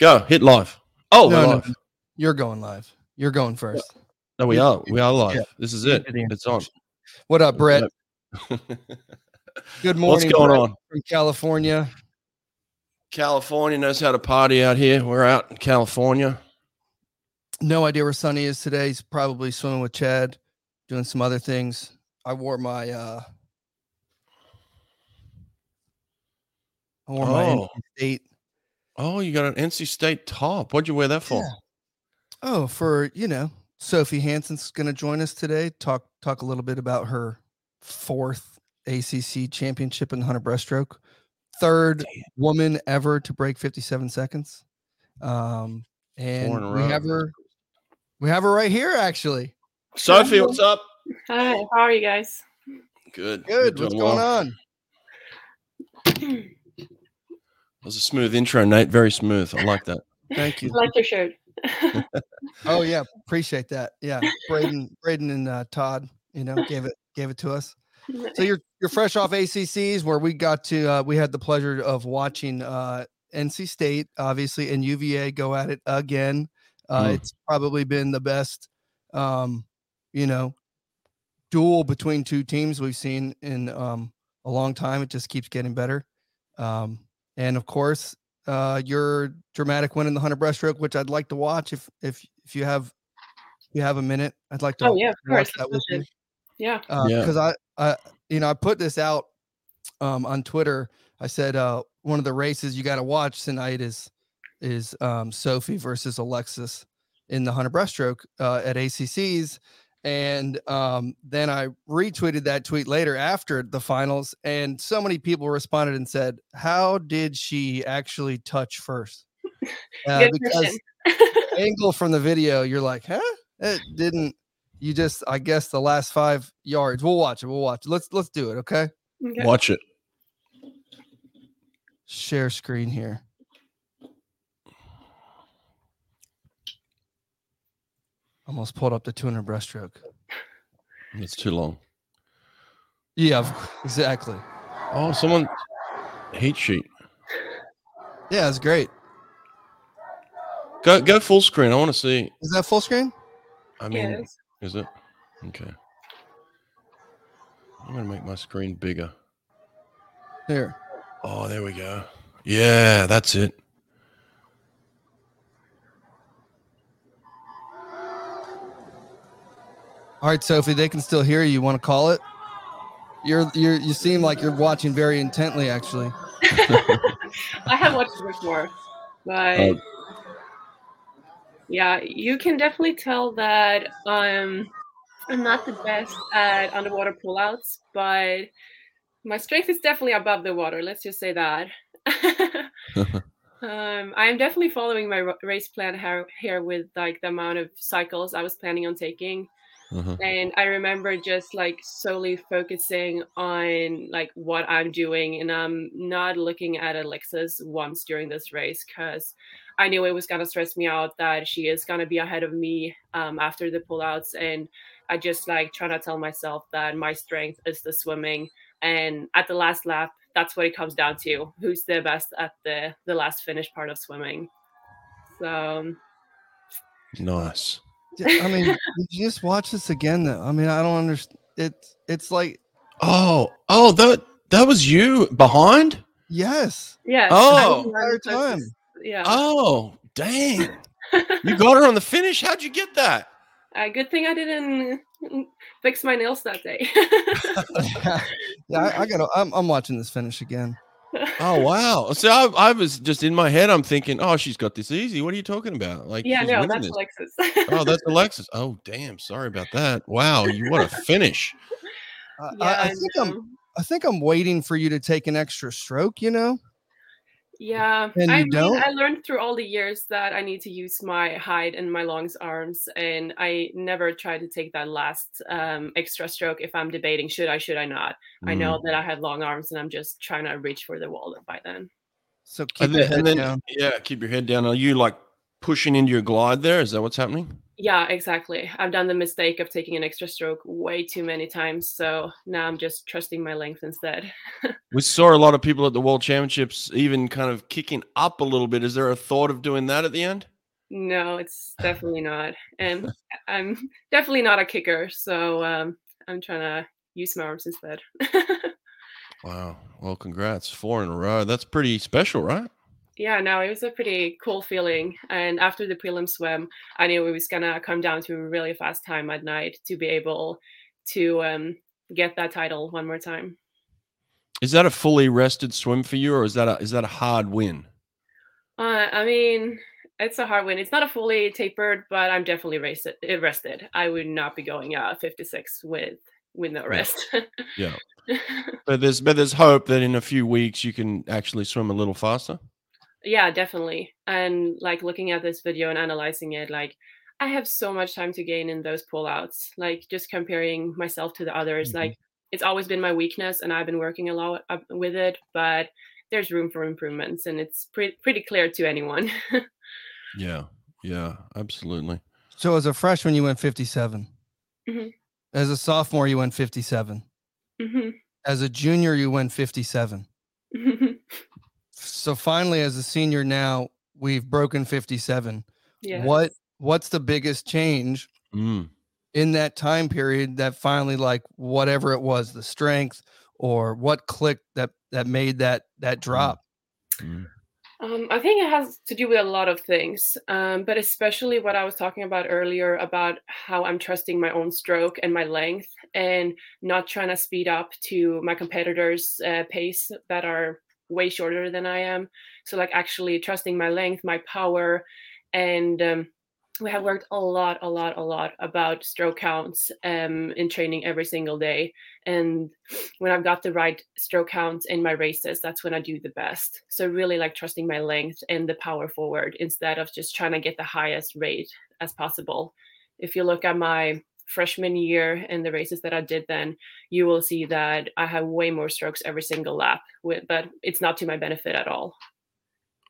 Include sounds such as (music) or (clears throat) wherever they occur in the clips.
Go hit live. Oh, No, we're live. no. You're going live. You're going first. No, we are. We are live. Yeah. This is it. Give me the It's on. What up, Brett? (laughs) (laughs) Good morning. What's going Brett on? from California? California knows how to party out here. We're out in California. No idea where Sonny is today. He's probably swimming with Chad, doing some other things. I wore my uh I wore Oh. NC State. Oh, you got an NC State top. What'd you wear that for? Yeah. Oh, for you know, Sophie Hansson's gonna join us today. Talk talk a little bit about her fourth ACC championship in the hundred breaststroke. Third Damn. woman ever to break 57 seconds. Um, Four in a and we row. have her we have her right here actually. Sophie, what's up? Hi, how are you guys? Good. Good. What's going well. on? (clears throat) That was a smooth intro, Nate. Very smooth. I like that. Thank you. I (laughs) like your shirt. (laughs) Oh yeah, appreciate that. Yeah, Braden, Braden, and uh, Todd, you know, gave it gave it to us. So you're you're fresh off ACCs where we got to uh, we had the pleasure of watching uh, NC State obviously and UVA go at it again. Uh, Mm. It's probably been the best, um, you know, duel between two teams we've seen in um, a long time. It just keeps getting better. Um, and of course, uh, your dramatic win in the hundred breaststroke, which I'd like to watch if if if you have if you have a minute. I'd like to oh yeah, of course. that with watch you it. Yeah. Yeah. because I, I, you know, I put this out um, on Twitter. I said uh, one of the races you got to watch tonight is is um, Sophie versus Alexis in the hundred breaststroke uh, at ACC's, and um, then I retweeted that tweet later after the finals, and so many people responded and said, "How did she actually touch first? (laughs) Uh, because angle from the video, you're like, huh? It didn't. You just, I guess, the last five yards. We'll watch it. We'll watch it. Let's let's do it. Okay. Okay. Watch it. Share screen here. Almost pulled up the 200 breaststroke. It's too long. Yeah, exactly. Oh, someone heat sheet. Yeah, it's great. Go go full screen. I want to see. Is that full screen? I mean, Yes. is it? Okay. I'm gonna make my screen bigger. There. Oh, there we go. Yeah, that's it. All right, Sophie, they can still hear you. You want to call it? You're you're you seem like you're watching very intently, actually. (laughs) I have watched before, but Oh. yeah, you can definitely tell that um, I'm not the best at underwater pullouts, but my strength is definitely above the water. Let's just say that. (laughs) (laughs) um, I am definitely following my race plan here, here with like the amount of cycles I was planning on taking Uh-huh. and i remember just like solely focusing on like what i'm doing and i'm not looking at alexis once during this race because i knew it was going to stress me out that she is going to be ahead of me um, after the pullouts and i just like trying to tell myself that my strength is the swimming and at the last lap that's what it comes down to who's the best at the the last finish part of swimming so Nice. Yeah, I mean, did you just watch this again? Though I mean, I don't understand. It's it's like Oh, oh, that that was you behind. yes. yeah Oh. Entire time. yeah Oh, dang! You got her on the finish. How'd you get that? Uh, good thing I didn't fix my nails that day. (laughs) (laughs) yeah, I, I gotta. I'm, I'm watching this finish again. Oh (laughs) wow! So I, I was just in my head. I'm thinking, oh, she's got this easy. What are you talking about? Like, yeah, no, that's this. Alexis. Oh, that's (laughs) Alexis. Oh, damn. Sorry about that. Wow, you what a finish. I, yeah, I, I think no. I'm. I think I'm waiting for you to take an extra stroke. You know. Yeah, And I mean, don't? I learned through all the years that I need to use my height and my lungs arms, and I never try to take that last um, extra stroke if I'm debating should I, should I not. I Mm. know that I have long arms, and I'm just trying to reach for the wall by then. So keep And your then, head and then down. yeah, keep your head down. Are you like pushing into your glide there? Is that what's happening? Yeah, exactly. I've done the mistake of taking an extra stroke way too many times. So now I'm just trusting my length instead. (laughs) we saw a lot of people at the World Championships even kind of kicking up a little bit. Is there a thought of doing that at the end? No, it's (laughs) definitely not. And I'm definitely not a kicker. So um, I'm trying to use my arms instead. (laughs) wow. Well, congrats. Four in a row. That's pretty special, right? Yeah, no, it was a pretty cool feeling. And after the prelim swim, I knew it was gonna come down to a really fast time at night to be able to um, get that title one more time. Is that a fully rested swim for you, or is that a is that a hard win? Uh, I mean, it's a hard win. It's not a fully tapered, but I'm definitely rested. rested. I would not be going uh 56 with with no rest. Yeah. yeah. (laughs) but there's but there's hope that in a few weeks you can actually swim a little faster yeah definitely and like looking at this video and analyzing it like i have so much time to gain in those pullouts like just comparing myself to the others mm-hmm. like it's always been my weakness and i've been working a lot with it but there's room for improvements and it's pre- pretty clear to anyone (laughs) yeah yeah absolutely so as a freshman you went 57 mm-hmm. as a sophomore you went 57 mm-hmm. as a junior you went 57 so finally as a senior now we've broken 57 yes. what what's the biggest change mm. in that time period that finally like whatever it was the strength or what clicked that that made that that mm. drop mm. Um, I think it has to do with a lot of things, um, but especially what I was talking about earlier about how I'm trusting my own stroke and my length and not trying to speed up to my competitors' uh, pace that are way shorter than I am. So like actually trusting my length, my power, and um, we have worked a lot, a lot, a lot about stroke counts um, in training every single day. And when I've got the right stroke counts in my races, that's when I do the best. So really like trusting my length and the power forward instead of just trying to get the highest rate as possible. If you look at my freshman year and the races that I did then, you will see that I have way more strokes every single lap, with, but it's not to my benefit at all.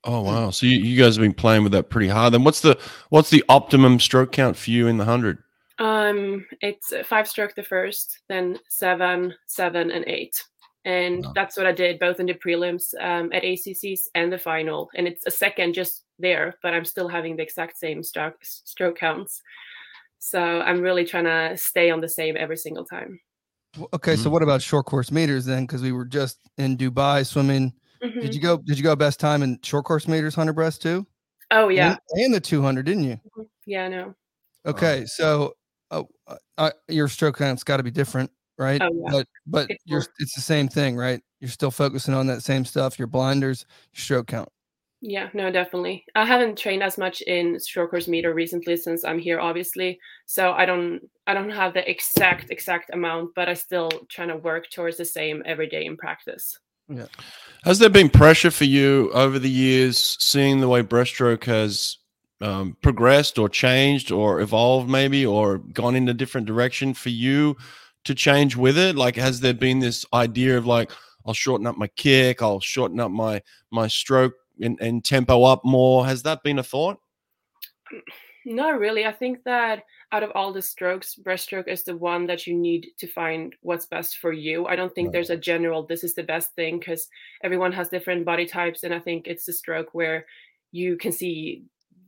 Oh wow! So you, you guys have been playing with that pretty hard. Then what's the what's the optimum stroke count for you in the hundred? Um, it's five stroke the first, then seven, seven, and eight, and wow. that's what I did both in the prelims um, at ACCs and the final. And it's a second just there, but I'm still having the exact same stroke stroke counts. So I'm really trying to stay on the same every single time. Okay, mm-hmm. so what about short course meters then? Because we were just in Dubai swimming. Mm-hmm. Did you go? Did you go best time in short course meters, hundred breast too? Oh yeah, and, and the two hundred, didn't you? Mm-hmm. Yeah, I know. Okay, so uh, uh, your stroke count's got to be different, right? Oh, yeah. But but it's you're it's the same thing, right? You're still focusing on that same stuff. Your blinders, your stroke count. Yeah, no, definitely. I haven't trained as much in short course meter recently since I'm here, obviously. So I don't I don't have the exact exact amount, but I still trying to work towards the same every day in practice. Yeah. Has there been pressure for you over the years, seeing the way breaststroke has um, progressed or changed or evolved, maybe, or gone in a different direction for you to change with it? Like, has there been this idea of like, I'll shorten up my kick, I'll shorten up my my stroke and, and tempo up more. Has that been a thought? Not really. I think that out of all the strokes, breaststroke is the one that you need to find what's best for you. I don't think right. there's a general this is the best thing because everyone has different body types, and I think it's the stroke where you can see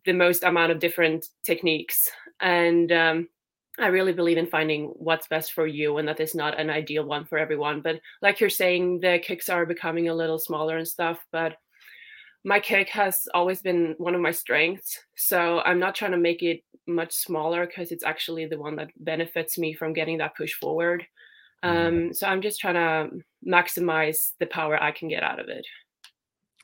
the most amount of different techniques. And um, I really believe in finding what's best for you, and that is not an ideal one for everyone. But like you're saying, the kicks are becoming a little smaller and stuff, but my kick has always been one of my strengths. So I'm not trying to make it much smaller because it's actually the one that benefits me from getting that push forward. Mm-hmm. Um, so I'm just trying to maximize the power I can get out of it.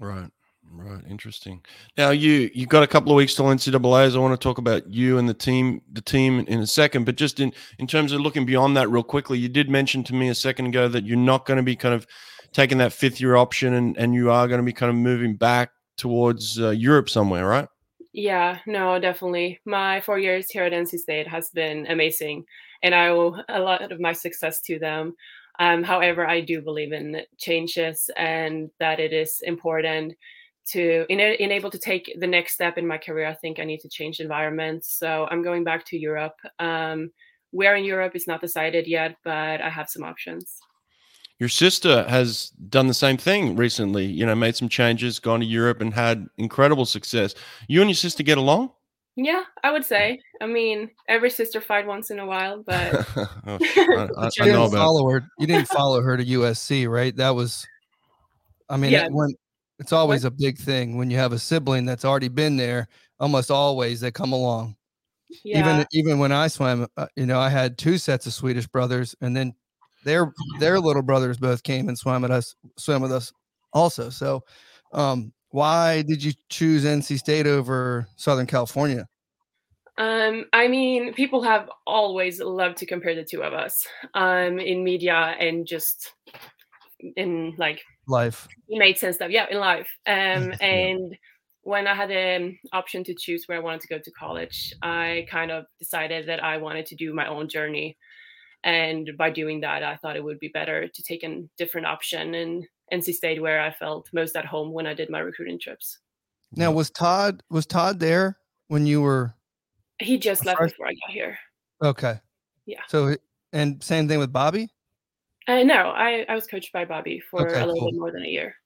Right. Right, interesting. Now you you've got a couple of weeks till NCAA's. I want to talk about you and the team, the team in a second. But just in in terms of looking beyond that, real quickly, you did mention to me a second ago that you're not going to be kind of taking that fifth year option and, and you are going to be kind of moving back towards uh, Europe somewhere, right? Yeah, no, definitely. My four years here at NC State has been amazing, and I owe a lot of my success to them. Um, however, I do believe in changes and that it is important to in, enable to take the next step in my career, I think I need to change environments, So I'm going back to Europe. Um, where in Europe is not decided yet, but I have some options. Your sister has done the same thing recently, you know, made some changes, gone to Europe and had incredible success. You and your sister get along? Yeah, I would say. I mean, every sister fight once in a while, but (laughs) oh, (laughs) I, I, I know about follow her. You didn't follow her to USC, right? That was I mean, yeah. when it's always a big thing when you have a sibling that's already been there. Almost always they come along. Yeah. Even even when I swam, uh, you know, I had two sets of Swedish brothers, and then their their little brothers both came and swam with us, swam with us also. So, um, why did you choose NC State over Southern California? Um, I mean, people have always loved to compare the two of us um, in media and just in like life. It made sense that yeah, in life. Um, (laughs) and when I had an option to choose where I wanted to go to college, I kind of decided that I wanted to do my own journey. And by doing that, I thought it would be better to take a different option in NC State, where I felt most at home when I did my recruiting trips. Now, was Todd was Todd there when you were? He just left before I got here. Okay. Yeah. So, and same thing with Bobby. Uh, no, I, I was coached by Bobby for okay, a little cool. bit more than a year.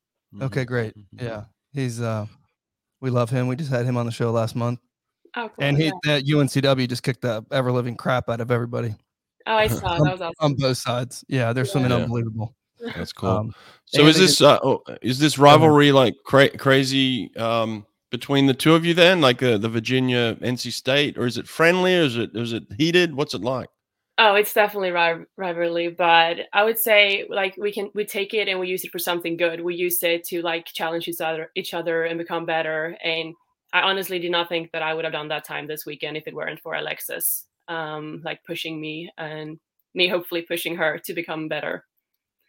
Okay, great. Mm-hmm. Yeah, he's uh, we love him. We just had him on the show last month. Oh, cool. And he yeah. at UNCW just kicked the ever living crap out of everybody. Oh, I (laughs) saw that was awesome. on both sides. Yeah, they're yeah. swimming yeah. unbelievable. That's (laughs) cool. Um, so is this uh, oh, is this rivalry like cra- crazy um, between the two of you then, like uh, the Virginia NC State, or is it friendly? Or is it is it heated? What's it like? Oh, it's definitely rivalry, but I would say like we can we take it and we use it for something good. We use it to like challenge each other, each other, and become better. And I honestly did not think that I would have done that time this weekend if it weren't for Alexis, um, like pushing me and me hopefully pushing her to become better.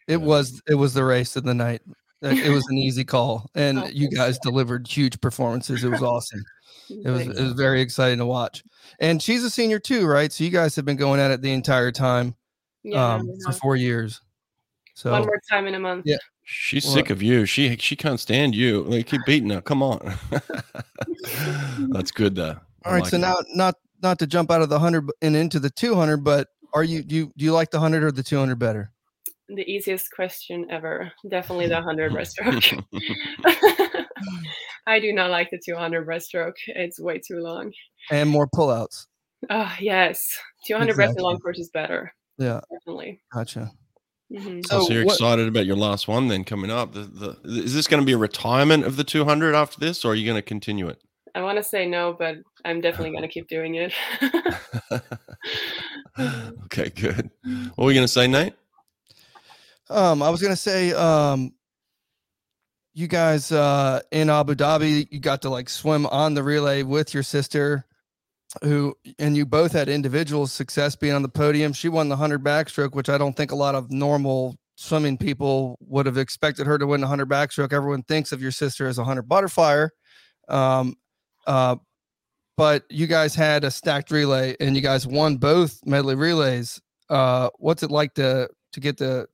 It was it was the race of the night. It was an (laughs) easy call, and oh, you guys delivered huge performances. It was awesome. It was it was very exciting to watch. And she's a senior too, right? So you guys have been going at it the entire time. Yeah, um, for four years. So one more time in a month. Yeah. She's well, sick of you. She she can't stand you. Like keep beating her. Come on. (laughs) (laughs) That's good though. All right. Like so it. now not not to jump out of the hundred and into the two hundred, but are you do you do you like the hundred or the two hundred better? The easiest question ever. Definitely the hundred breaststroke. (laughs) (laughs) I do not like the 200 breaststroke. It's way too long. And more pullouts. Oh yes, 200 exactly. breast long course is better. Yeah, definitely. Gotcha. Mm-hmm. So, so, you're what, excited about your last one then coming up. The, the, is this going to be a retirement of the 200 after this, or are you going to continue it? I want to say no, but I'm definitely going to keep doing it. (laughs) okay, good. What were you going to say, Nate? Um, I was going to say, um, you guys uh, in Abu Dhabi, you got to like swim on the relay with your sister, who and you both had individual success being on the podium. She won the hundred backstroke, which I don't think a lot of normal swimming people would have expected her to win the hundred backstroke. Everyone thinks of your sister as a hundred butterflyer, um, uh, but you guys had a stacked relay and you guys won both medley relays. Uh, what's it like to to get the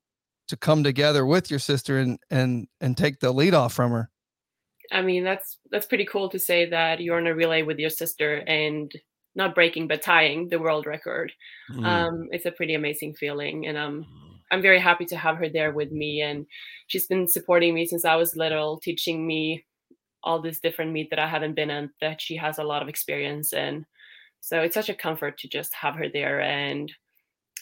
to come together with your sister and and and take the lead off from her i mean that's that's pretty cool to say that you're in a relay with your sister and not breaking but tying the world record mm. um it's a pretty amazing feeling and um i'm very happy to have her there with me and she's been supporting me since i was little teaching me all this different meet that i haven't been in that she has a lot of experience in so it's such a comfort to just have her there and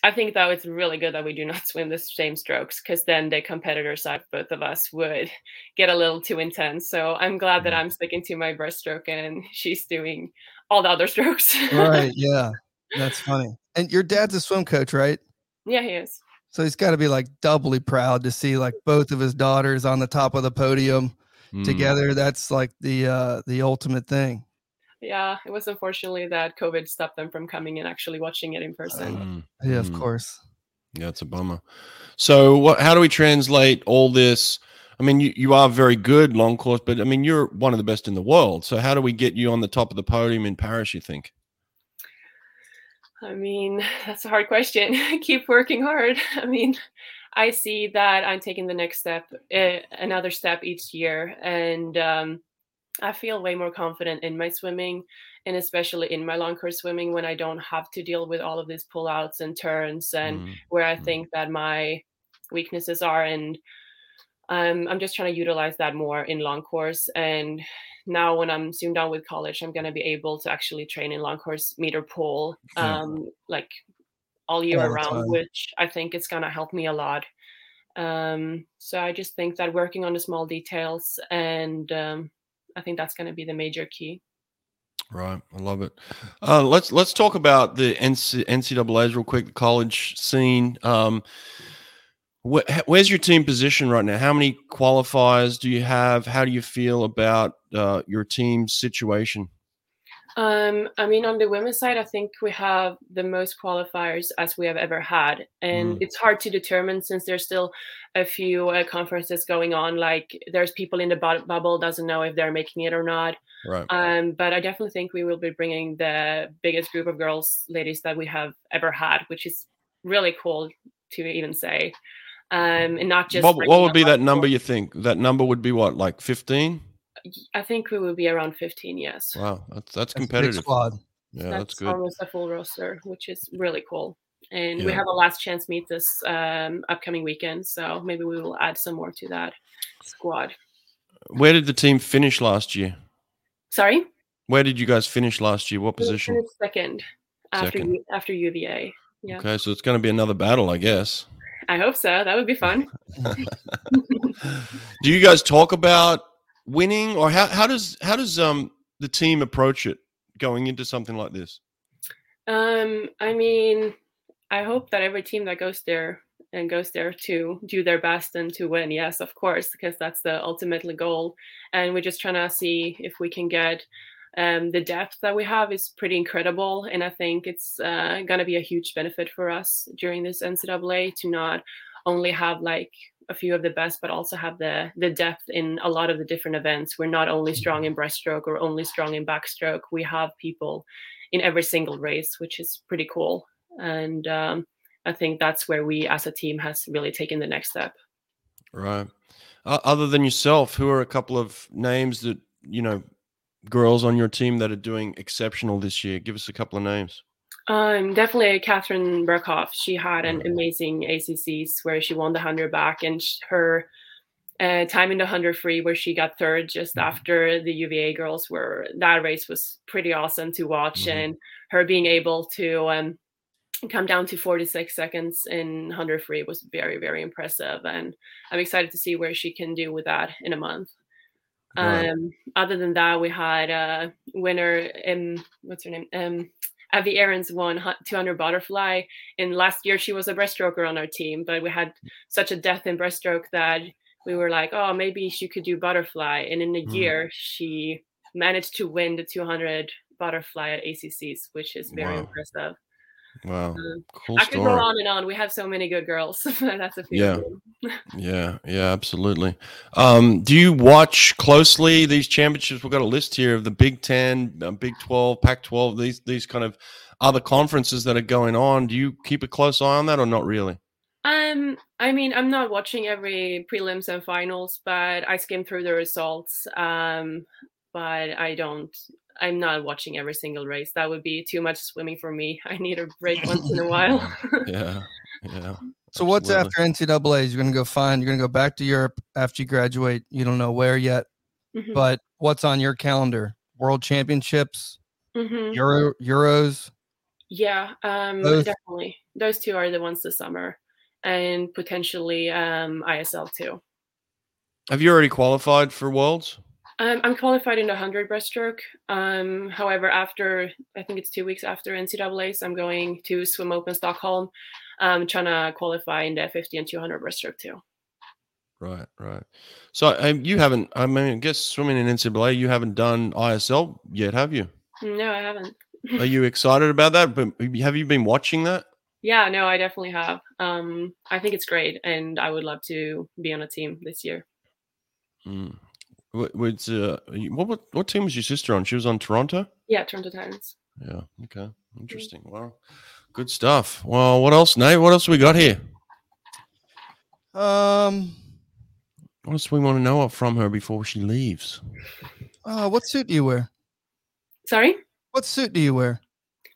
I think though it's really good that we do not (laughs) swim the same strokes because then the competitor side, both of us, would (laughs) get a little too intense. So I'm glad that. I'm sticking to my breaststroke and (laughs) she's doing all the other strokes. right. Yeah. That's funny. And your dad's a swim coach, right? Yeah, he is. So he's got to be like doubly proud to see like both of his daughters on the top of the podium mm. together. That's like the uh the ultimate thing yeah, it was unfortunately that COVID stopped them from coming and actually watching it in person. Um, yeah, of mm. course. Yeah, it's a bummer. So, what? How do we translate all this? I mean, you, you are very good long course, but I mean, you're one of the best in the world. So, how do we get you on the top of the podium in Paris? You think? I mean, (laughs) that's a hard question. (laughs) Keep working hard. (laughs) I mean, I see that I'm taking the next step, uh, another step each year, and um, I feel way more confident in my swimming, and especially in my long course swimming when I don't have to deal with all of these pullouts and turns, and mm-hmm. where I mm-hmm. think that my weaknesses are, and um, I'm just trying to utilize that more in long course. And now, when I'm soon done with college, I'm going to be able to actually train in long course meter pull, um, like all year all around, which I think is going to help me a lot. Um, so I just think that working on the small details, and um, I think that's going to be the major key. Right, I love it. Uh, let's let's talk about the NCAA's real quick. The college scene. Um, where's your team position right now? How many qualifiers do you have? How do you feel about uh, your team's situation? Um, I mean, on the women's side, I think we have the most qualifiers as we have ever had, and mm. it's hard to determine since there's still a few uh, conferences going on. Like, there's people in the bu- bubble doesn't know if they're making it or not. Right. Um, but I definitely think we will be bringing the biggest group of girls, ladies that we have ever had, which is really cool to even say. Um, and not just what, what would be that number? You think that number would be what, like fifteen? I think we will be around 15. Yes. Wow, that's that's competitive. squad. Yeah, that's, that's, good. Almost a full roster, which is really cool. And yeah. we have a last chance meet this um, upcoming weekend, so maybe we will add some more to that squad. Where did the team finish last year? Sorry. Where did you guys finish last year? What position? Second, after second. U- after UVA. Yeah. Okay, so it's going to be another battle, I guess. I hope so. That would be fun. (laughs) (laughs) Do you guys talk about winning, or how how does how does um the team approach it going into something like this? Um, I mean, I hope that every team that goes there and goes there to do their best and to win. Yes, of course, because that's the ultimately goal. And we're just trying to see if we can get um, the depth that we have is pretty incredible. And I think it's uh, going to be a huge benefit for us during this NCAA to not only have like a few of the best, but also have the the depth in a lot of the different events. We're not only strong in breaststroke or only strong in backstroke. We have people in every single race, which is pretty cool. And um, I think that's where we as a team has really taken the next step. Right. Uh, other than yourself, who are a couple of names that you know, girls on your team that are doing exceptional this year? Give us a couple of names. Um, definitely Katharine Berkoff. She had an amazing ACCs where she won the 100 back and her uh, time in the 100 free where she got third just mm-hmm. after the UVA girls were that race was pretty awesome to watch mm-hmm. and her being able to um, come down to 46 seconds in 100 free was very very impressive and I'm excited to see where she can do with that in a month. Right. Um, other than that, we had a winner in what's her name? Um, Abby Arens won 200 butterfly. And last year she was a breaststroker on our team, but we had such a death in breaststroke that we were like, oh, maybe she could do butterfly. And in a mm. year, she managed to win the 200 butterfly at ACCs, which is very wow. impressive. Wow. Um, cool I could go on and on. We have so many good girls. (laughs) That's a few. yeah. Yeah. Yeah. Absolutely. Um, do you watch closely these championships? We've got a list here of the Big Ten, uh, Big 12, Pac 12, these, these kind of other conferences that are going on. Do you keep a close eye on that or not really? Um, I mean, I'm not watching every prelims and finals, but I skim through the results. Um, but I don't I'm not watching every single race. That would be too much swimming for me. (laughs) I need a break once in a while. (laughs) yeah. Yeah. So what's after NCAA's? You're gonna go find. You're gonna go back to Europe after you graduate. You don't know where yet, mm-hmm. but what's on your calendar? World Championships, mm-hmm. Euro Euros. Yeah, um, Those? definitely. Those two are the ones this summer, and potentially um, ISL too. Have you already qualified for Worlds? Um, I'm qualified in the 100 breaststroke. Um, however, after I think it's two weeks after NCAA's, I'm going to Swim Open Stockholm. I'm trying to qualify in the 50 and 200 breaststroke too. Right, right. So um, you haven't, I mean, I guess swimming in NCAA, you haven't done ISL yet, have you? No, I haven't. Are you excited about that? But have you been watching that? Yeah, no, I definitely have. Um, I think it's great, and I would love to be on a team this year. Mm. What, uh, what, what what team was your sister on? She was on Toronto. Yeah, Toronto Titans. Yeah. Okay. Interesting. Wow. Good stuff. Well, what else, Nate? What else we got here? Um, What else we want to know from her before she leaves? uh, what suit do you wear? Sorry, What suit do you wear?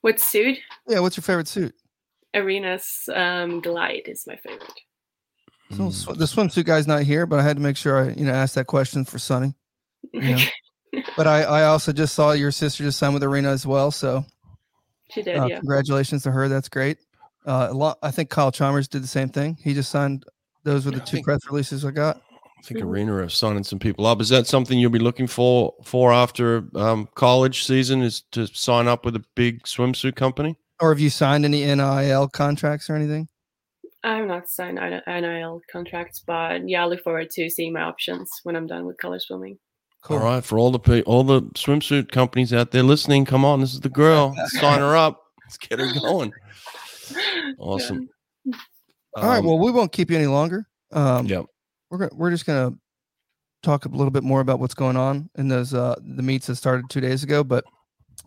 what suit? Yeah, what's your favorite suit? Arena's um, Glide is my favorite. So Mm. sw- the swimsuit guy's not here, but I had to make sure I, you know, asked that question for Sunny. Yeah. (laughs) But I, I also just saw your sister just signed with Arena as well. So she did, uh, yeah. congratulations to her. That's great. Uh, a lot. I think Kyle Chalmers did the same thing. He just signed. Those were the Yeah, two think- press releases I got. I think. Arena are signing some people up. Is that something you'll be looking for for after um, college season? Is to sign up with a big swimsuit company? Or have you signed any NIL contracts or anything? I'm not signed NIL contracts, but yeah, I look forward to seeing my options when I'm done with college swimming. Cool. All right, for all the pe- all the swimsuit companies out there listening, come on, this is the girl. (laughs) Sign her up. Let's get her going. Awesome. All right. Um, Well, we won't keep you any longer. Um, Yep. We're gonna, we're just gonna talk a little bit more about what's going on in those uh the meets that started two days ago. But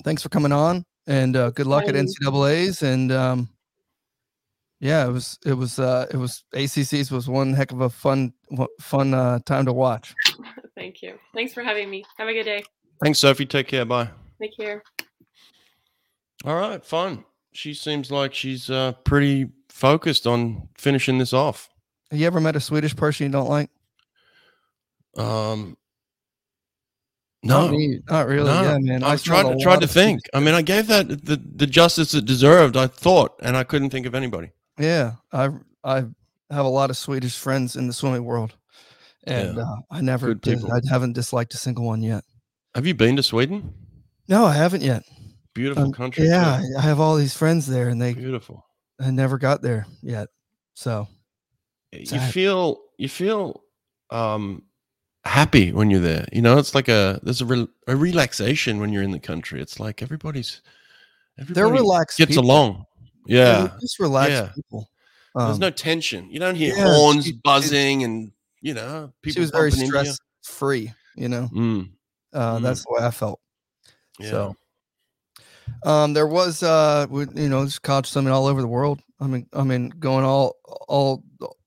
thanks for coming on and uh, good luck at NCAA's and um, yeah, it was it was uh it was ACC's was one heck of a fun fun uh, time to watch. Thank you. Thanks for having me. Have a good day. Thanks, Sophie. Take care. Bye. Take care. All right, fun. She seems like she's uh, pretty focused on finishing this off. Have you ever met a Swedish person you don't like? Um, Not no, me. Not really. no. Yeah, man. I smelled tried to tried to of Swedish think. I mean, I gave that the, the justice it deserved. I thought, and I couldn't think of anybody. Yeah, I I have a lot of Swedish friends in the swimming world, and Yeah, uh, I never people. I haven't disliked a single one yet. Have you been to Sweden? No, I haven't yet. Beautiful Um, country. yeah, too. I have all these friends there, and they beautiful. I never got there yet. So You Sad. feel you feel um happy when you're there. You know, it's like a there's a, re- a relaxation when you're in the country. It's like everybody's they're relaxed. gets people. along. They're Yeah. just relaxed yeah. people. There's Um, no tension. You don't hear yeah, horns buzzing and you know people she was very bumping into you. stress free. You know, Mm, uh, Mm. that's the way I felt. yeah. So, um, there was, uh, you know, there's college swimming all over the world. I mean, I mean, going all, all,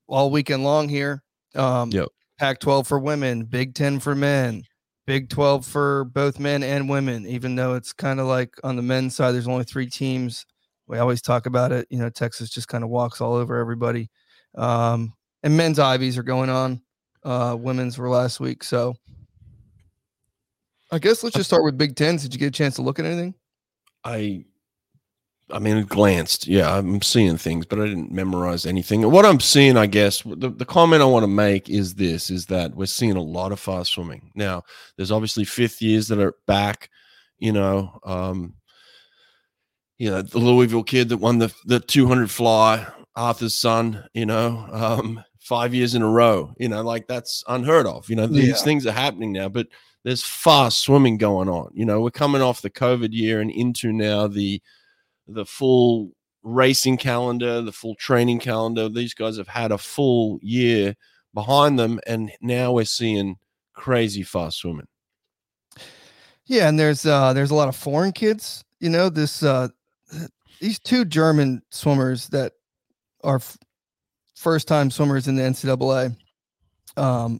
all weekend long here. Um, Yep. Pac-12 for women, Big Ten for men, Big 12 for both men and women. Even though it's kind of like on the men's side, there's only three teams. We always talk about it. You know, Texas just kind of walks all over everybody. Um, and men's Ivies are going on. Uh, women's were last week, so. I guess let's just start with Big Tens. Did you get a chance to look at anything? I I mean, glanced. Yeah, I'm seeing things, but I didn't memorize anything. What I'm seeing, I guess, the, the comment I want to make is this: is that we're seeing a lot of fast swimming now. There's obviously fifth years that are back. You know, um, you know the Louisville kid that won the the 200 fly, Arthur's son. You know, um, five years in a row. You know, like that's unheard of. You know, these Yeah. things are happening now, but there's fast swimming going on. You know, we're coming off the COVID year and into now the the full racing calendar, the full training calendar. These guys have had a full year behind them, and now we're seeing crazy fast swimming. Yeah, and there's uh there's a lot of foreign kids. You know, this uh these two German swimmers that are first time swimmers in the NCAA. Um,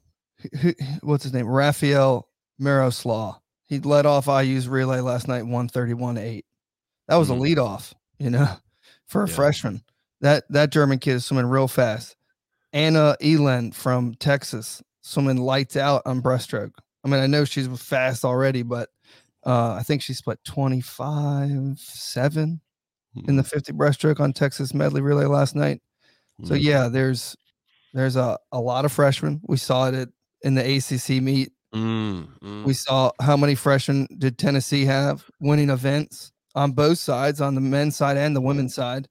who, what's his name? Rafael Miroslaw. He led off IU's relay last night, one thirty one eight. That was Mhm. a lead off, you know, (laughs) for a Yeah. freshman. That that German kid is swimming real fast. Anna Elendt from Texas swimming lights out on breaststroke. I mean, I know she's fast already, but uh, I think she split 25 7 in the 50 breaststroke on Texas medley relay last night. So Mm. yeah, there's there's a, a lot of freshmen. We saw it at, in the ACC meet. Mm, mm. We saw how many freshmen did Tennessee have winning events on both sides, on the men's side and the women's side.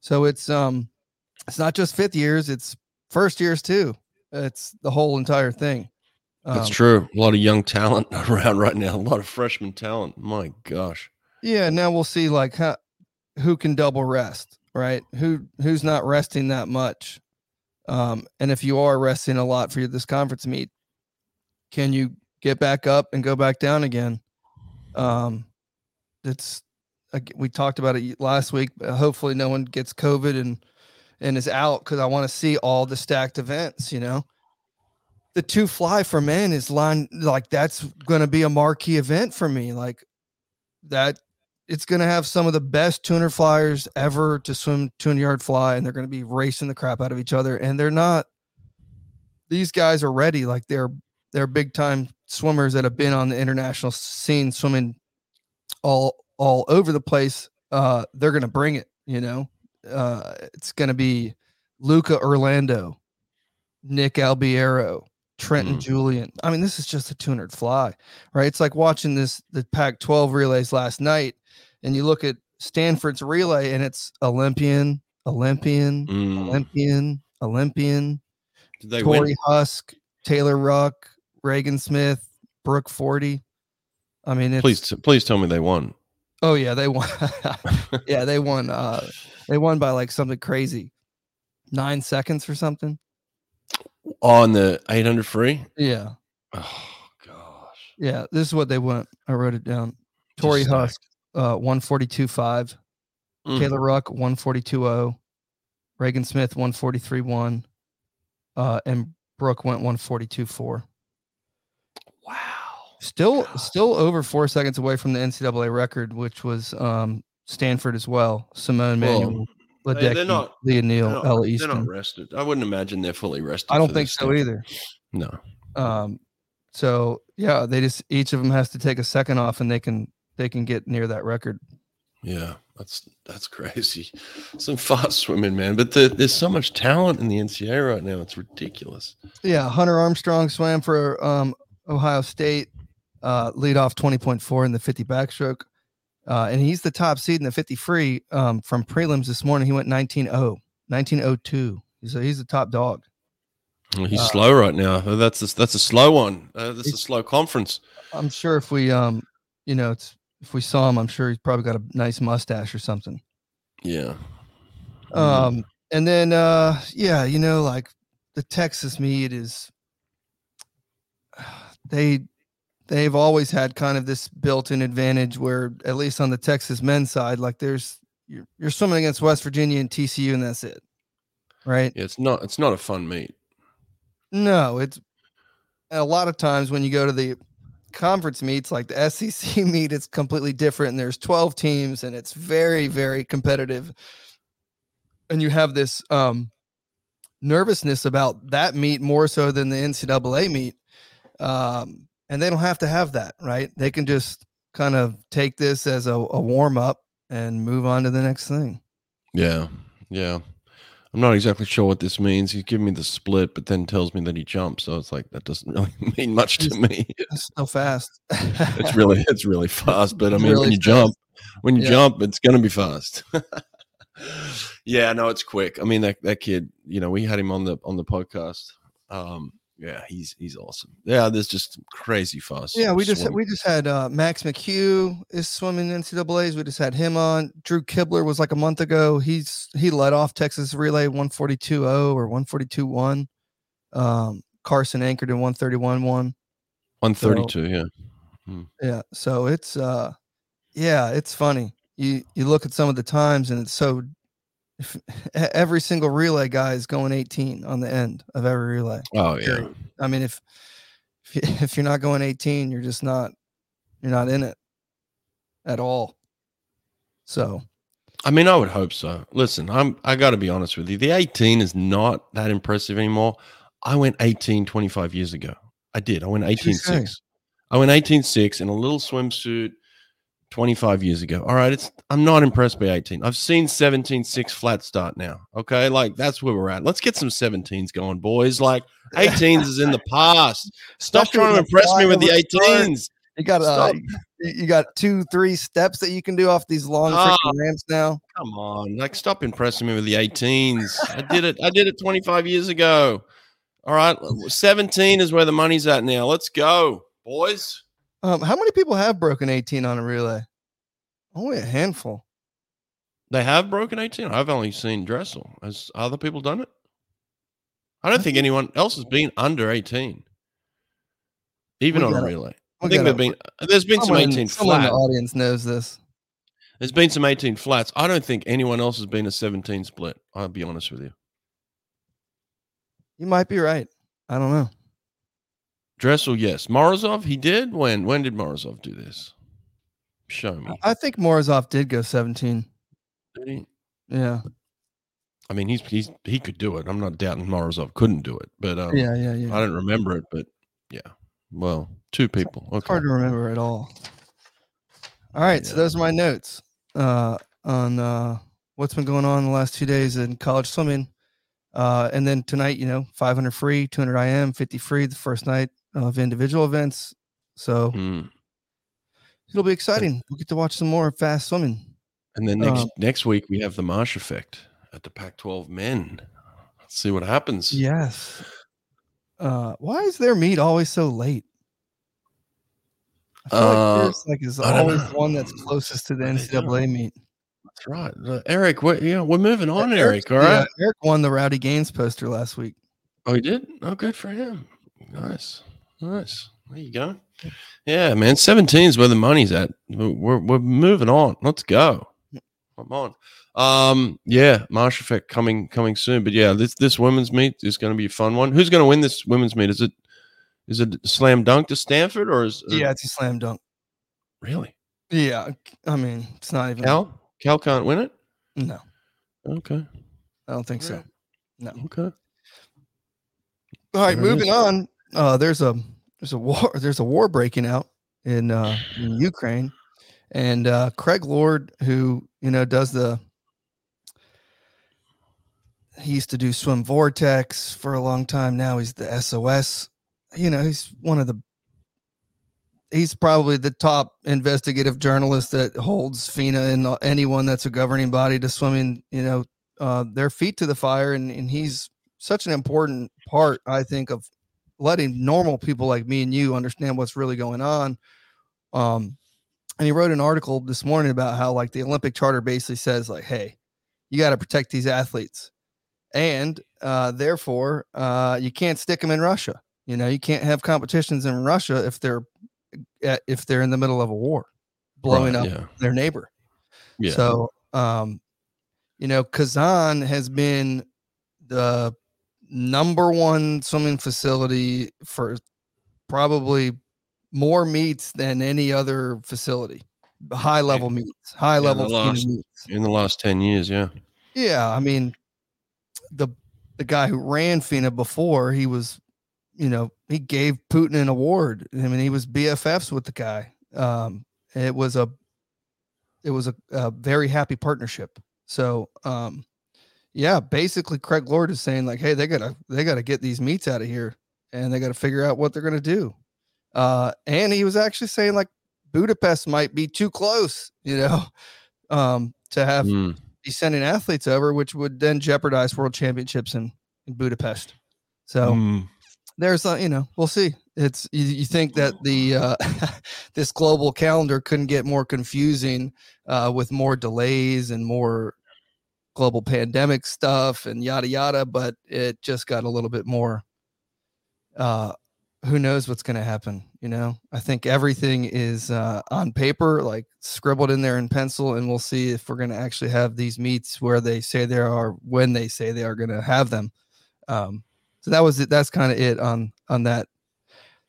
So it's um it's not just fifth years, it's first years too. It's the whole entire thing. That's Um, true. A lot of young talent (laughs) around right now. A lot of freshman talent. My gosh. Yeah, now we'll see like how who can double rest, right? Who who's not resting that much. Um, and if you are resting a lot for this conference meet, can you get back up and go back down again? Um, it's we talked about it last week. Hopefully, no one gets COVID and and is out because I want to see all the stacked events, you know. The two fly for men is line like that's gonna be a marquee event for me. Like that it's gonna have some of the best tuner flyers ever to swim 200 yard fly, and they're gonna be racing the crap out of each other. And they're not these guys are ready, like they're they're big time swimmers that have been on the international scene swimming all all over the place. Uh they're gonna bring it, you know uh, it's going to be Luca Urlando, Nick Albiero, Trenton Mm. Julian. I mean, this is just a 200 fly, right? It's like watching this the Pac 12 relays last night, and you look at Stanford's relay, and it's Olympian, Olympian, Mm. Olympian, Olympian, Did they Torri win? Huske, Taylor Ruck, Regan Smith, Brooke Forde. I mean, it's, Please, please tell me they won. Oh yeah, they won. (laughs) yeah, they won. Uh, they won by like something crazy, nine seconds or something. On the 800 free? Yeah, Oh, gosh. yeah. This is what they went. I wrote it down. Torri Huske, uh, one forty two five. Mm. Kayla Ruck, one forty two zero. Regan Smith, one forty three one. Uh, and Brooke went one forty two four. Wow. Still, Gosh. still over four seconds away from the NCAA record, which was um Stanford as well. Simone Manuel, they- they're not- They're Neal, not, they're not rested. I wouldn't imagine they're fully rested. I don't think so either. No. Um, so yeah, they just each of them has to take a second off, and they can they can get near that record. Yeah, that's that's crazy. (laughs) Some fast swimming, man. But the, there's so much talent in the NCAA right now. It's ridiculous. Yeah, Hunter Armstrong swam for um, Ohio State, uh, lead off twenty point four in the fifty backstroke, uh, and he's the top seed in the fifty free. Um, from prelims this morning, he went 19-0, 1902. He's a, he's the top dog. Well, He's Uh, slow right now. That's a, that's a slow one. Uh, that's a slow conference. I'm sure if we um, you know, it's if we saw him, I'm sure he's probably got a nice mustache or something. Yeah. Mm. Um, and then uh, yeah, you know, like the Texas meet is (sighs) they they've always had kind of this built-in advantage where at least on the Texas men's side, like there's you're, you're swimming against West Virginia and TCU and that's it. Right? yeah, it's not it's not a fun meet. No, it's a lot of times when you go to the conference meets like the SEC (laughs) meet, it's completely different. And there's 12 teams and it's very, very competitive. And you have this um, nervousness about that meet more so than the NCAA meet. Um, and they don't have to have that, right? They can just kind of take this as a, a warm up and move on to the next thing. Yeah. Yeah. I'm not exactly sure what this means. He's giving me the split, but then tells me that he jumps. So it's like that doesn't (laughs) really mean much to me. It's so fast. It's really (laughs) it's really fast. But I mean, really when you fast. jump, when you Yeah. jump, it's gonna be fast. (laughs) yeah, no, it's quick. I mean, that that kid, you know, we had him on the on the podcast. Um, yeah, he's he's awesome. Yeah, there's just crazy fast. Yeah, we just swim. we just had uh, Max McHugh is swimming in NCAA's. We just had him on. Drew Kibler was like a month ago. He's he led off Texas relay 142.0 or 142.1. Um, Carson anchored in 131.1. 132. Yeah, Yeah, so it's uh, yeah, it's funny. You you look at some of the times and it's so. If, (laughs) every single relay guy is going 18 on the end of every relay. oh yeah, I mean, if (laughs) if you're not going 18, you're just not you're not in it at all. So I mean, I would hope so. Listen, I'm I got to be honest with you. The 18 is not that impressive anymore. I went 18 25 years ago. I did. I went 18 6. I went 18 6 in a little swimsuit 25 years ago. All right, it's I'm not impressed by 18. I've seen 17 6 flat start now. Okay, like that's where we're at. Let's get some 17s going, boys. Like (laughs) 18s is in the past. Stop Especially trying to impress me with the over the start. 18s. you got uh, you got two three steps that you can do off these long freaking ramps now. Come on, like stop impressing me with the 18s. I did it. I did it 25 years ago. All right, 17 is where the money's at now. Let's go, boys. Um, how many people have broken 18 on a relay? Only a handful. They have broken 18. I've only seen Dressel. Has other people done it? I don't think anyone else has been under 18, even on a relay. I think there've been there's been some Someone in- 18 someone in the audience knows this. There's been some 18 flats. I don't think anyone else has been a 17 split. I'll be honest with you. You might be right. I don't know. Dressel, yes. Morozov, he did. When? When did Morozov do this? Show me. I think Morozov did go 17. Did he? Yeah. I mean, he's he's he could do it. I'm not doubting Morozov couldn't do it, but um, Yeah, yeah, yeah. I don't remember it. But yeah, well, two people. It's hard to remember at all. All right, so those are my notes uh, on uh, what's been going on the last two days in college swimming. Uh, and then tonight, you know, 500 free, 200 IM, 50 free, the first night of individual events. So Mm. it'll be exciting. We'll get to watch some more fast swimming. And then next Um, next week we have the Marsh effect at the Pac-12 men. Let's see what happens. Yes. Uh, why is their meet always so late? I feel Uh, like there's like is always one that's closest to the NCAA meet. That's right. Uh, Eric, what? Yeah, we're moving on, Eric's- Eric. All right. yeah, Eric won the Rowdy Gaines poster last week. Oh, he did. Oh, good for him. Nice, nice. There you go. Yeah, man. 17 is where the money's at. We're we're, we're moving on. Let's go. Come on. Um, yeah, Marsh Effect coming coming soon. But yeah, this this women's meet is going to be a fun one. Who's going to win this women's meet? Is it is it slam dunk to Stanford or is or- Yeah, it's a slam dunk. really Yeah, I mean, it's not even. Cal Cal can't win it? No, Okay, I don't think so. Alright. No. okay. All right, There moving is. on. Uh, there's a there's a war (laughs) there's a war breaking out in uh, in (sighs) Ukraine, and uh, Craig Lord, who you know does the he used to do SwimVortex for a long time. Now he's the SOS. You know, he's one of the he's probably the top investigative journalist that holds FINA and anyone that's a governing body to swimming. You know, uh, their feet to the fire, and and he's such an important part, I think, of letting normal people like me and you understand what's really going on. Um, and he wrote an article this morning about how like the Olympic Charter basically says like, hey, you got to protect these athletes, and uh, therefore uh, you can't stick them in Russia. You know, you can't have competitions in Russia if they're uh, if they're in the middle of a war, blowing Right, up Yeah, their neighbor. yeah. So, um, you know, Kazan has been the number one swimming facility for probably more meets than any other facility. High level meets, high level last- meets. in the last 10 years. Yeah. Yeah, I mean, the the guy who ran FINA before, he was, you know, he gave Putin an award. I mean, he was BFFs with the guy. Um, it was a, it was a, a very happy partnership. So, um, yeah, basically, Craig Lord is saying like, hey, they gotta they gotta get these meats out of here, and they gotta figure out what they're gonna do. Uh, and he was actually saying like Budapest might be too close, you know, (laughs) um, to have Mm. be sending athletes over, which would then jeopardize world championships in, in Budapest. So Mm. there's a, you know, we'll see. It's you, you think that the uh, (laughs) this global calendar couldn't get more confusing uh, with more delays and more global pandemic stuff and yada yada, but it just got a little bit more. Uh, who knows what's going to happen? You know, I think everything is uh, on paper, like scribbled in there in pencil, and we'll see if we're going to actually have these meets where they say they are when they say they are going to have them. Um, so that was it. That's kind of it on on that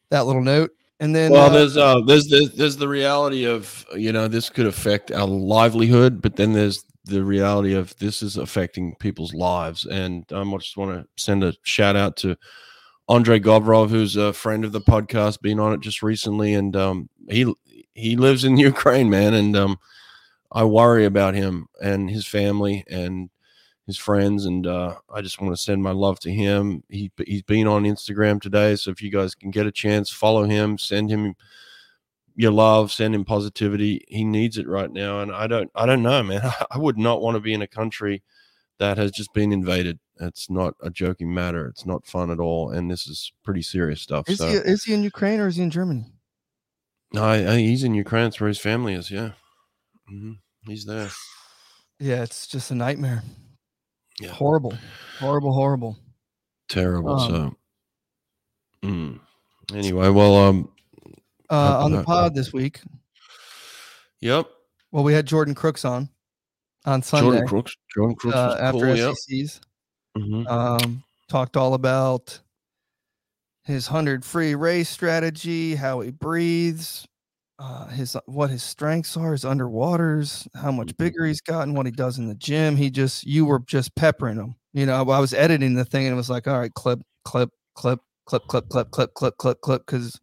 that little note. And then Well, uh, there's uh, there's the there's the reality of you know this could affect our livelihood, but then there's the reality of this is affecting people's lives, and um, I just want to send a shout out to Andre Govorov, who's a friend of the podcast, been on it just recently, and um, he he lives in (laughs) Ukraine, man, and um, I worry about him and his family and his friends, and uh, I just want to send my love to him. He he's been on Instagram today, so if you guys can get a chance, follow him, send him your love, send him positivity. He needs it right now, and I don't I don't know, man. (laughs) I would not want to be in a country that has just been invaded. It's not a joking matter. It's not fun at all, and this is pretty serious stuff. is so he is he in Ukraine or is he in Germany? no, I, I, he's in Ukraine. That's where his family is. Yeah, hmm he's there. Yeah, it's just a nightmare. Yeah. Horrible, horrible, horrible. Terrible. Um, so, mm. anyway, well, um, Uh, on the pod this week, yep. Well, we had Jordan Crooks on on Sunday Jordan Crooks. Jordan Crooks uh, after cool. SECs. Mhm. Um, talked all about his hundred free race strategy, how he breathes, uh, his what his strengths are, his underwaters, how much Mhm. bigger he's gotten, what he does in the gym. He just you were just peppering him. You know, I was editing the thing and it was like, all right, clip, clip, clip, clip, clip, clip, clip, clip, clip, clip, because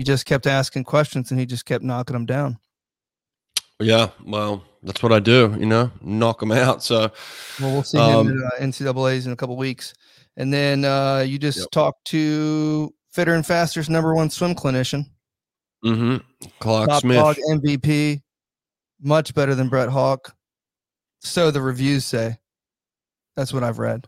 you just kept asking questions and he just kept knocking them down. Yeah. Well, that's what I do. You know, knock them out. So Well, we'll see Um, him at uh, NCAA's in a couple weeks. And then uh, you just Yep. talked to Fitter and Faster's number one swim clinician, hmm Clark top Smith. dog MVP, much better than Brett Hawke. So the reviews say. That's what I've read.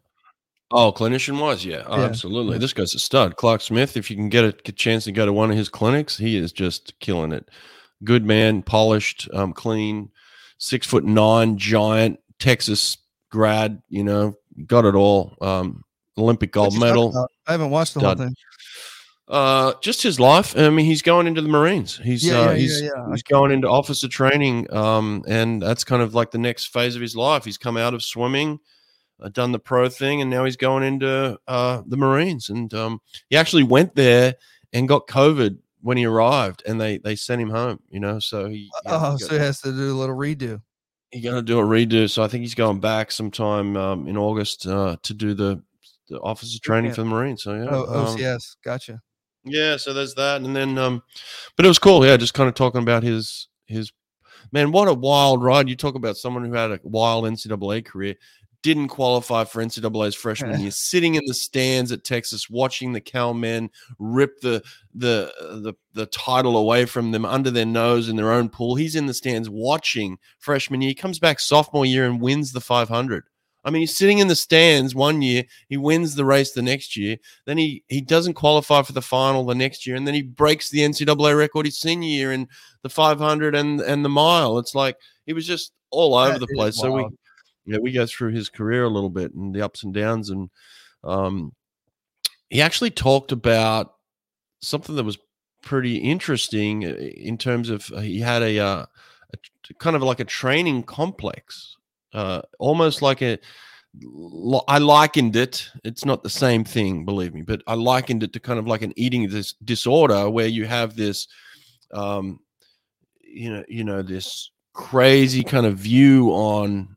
Oh, clinician was, yeah, oh, Yeah, absolutely. yeah. This guy's a stud. Clark Smith, if you can get a, get a chance to go to one of his clinics, he is just killing it. Good man, polished, um, clean, six foot nine, giant, Texas grad. You know, got it all. Um, Olympic gold What'd you talk medal. I haven't watched the Stud. whole thing. Uh, just his life. I mean, he's going into the Marines. He's Yeah, uh, yeah, he's yeah, he's going into officer training. Um, and that's kind of like the next phase of his life. He's come out of swimming, done the pro thing, and now he's going into uh the Marines. And um, he actually went there and got COVID when he arrived, and they they sent him home. You know, so he Oh, so he has to do a little redo. he's going to do a redo. So I think he's going back sometime um, in August uh, to do the the officer training camp. for the Marines. So yeah, Oh, um, OCS. Gotcha. yeah, so there's that, and then um, but it was cool. Yeah, just kind of talking about his his man. What a wild ride! You talk about someone who had a wild NCAA career, didn't qualify for NCAA's freshman (laughs) year, sitting in the stands at Texas, watching the Cal men rip the the uh, the the title away from them under their nose in their own pool. He's in the stands watching freshman year. He comes back sophomore year and wins the 500. I mean, he's sitting in the stands one year, he wins the race the next year, then he he doesn't qualify for the final the next year, and then he breaks the NCAA record his senior year in the 500 and and the mile. It's like he was just all over That the place. So we. Yeah we go through his career a little bit and the ups and downs, and um, he actually talked about something that was pretty interesting uh, in terms of uh, he had a, uh, a kind of like a training complex, uh, almost like a. I likened it. It's not the same thing, believe me, but I likened it to kind of like an eating dis- disorder where you have this, um, you know, you know, this crazy kind of view on,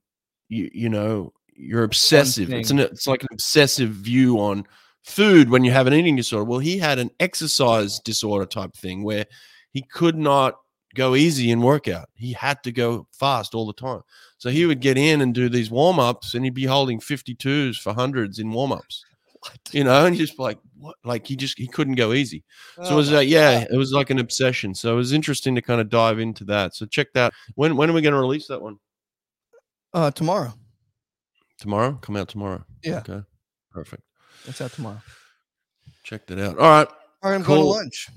you, you know, you're obsessive. It's an it's like an obsessive view on food when you have an eating disorder. Well, he had an exercise disorder type thing where he could not go easy in workout. He had to go fast all the time. So he would get in and do these warm ups and he'd be holding 52s for hundreds in warm ups, (laughs) you know, and just like, what? Like he just, he couldn't go easy. So it Oh was, my uh, yeah, God. it was like an obsession. So it was interesting to kind of dive into that. So check that. When, when are we going to release that one? Uh, tomorrow. Tomorrow? Come out tomorrow. Yeah. Okay. Perfect. It's out tomorrow. Check that out. All right. All right, I'm going to Cool. lunch.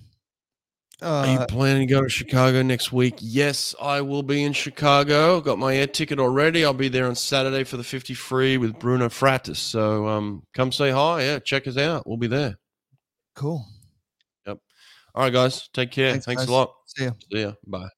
Are you Uh, planning to go to Chicago next week? Yes, I will be in Chicago. Got my air ticket already. I'll be there on Saturday for the 50 free with Bruno Fratus. So um, come say hi. Yeah, check us out. We'll be there. cool. Yep. All right, guys. Take care. Thanks, Thanks, a lot. See ya. See ya. Bye.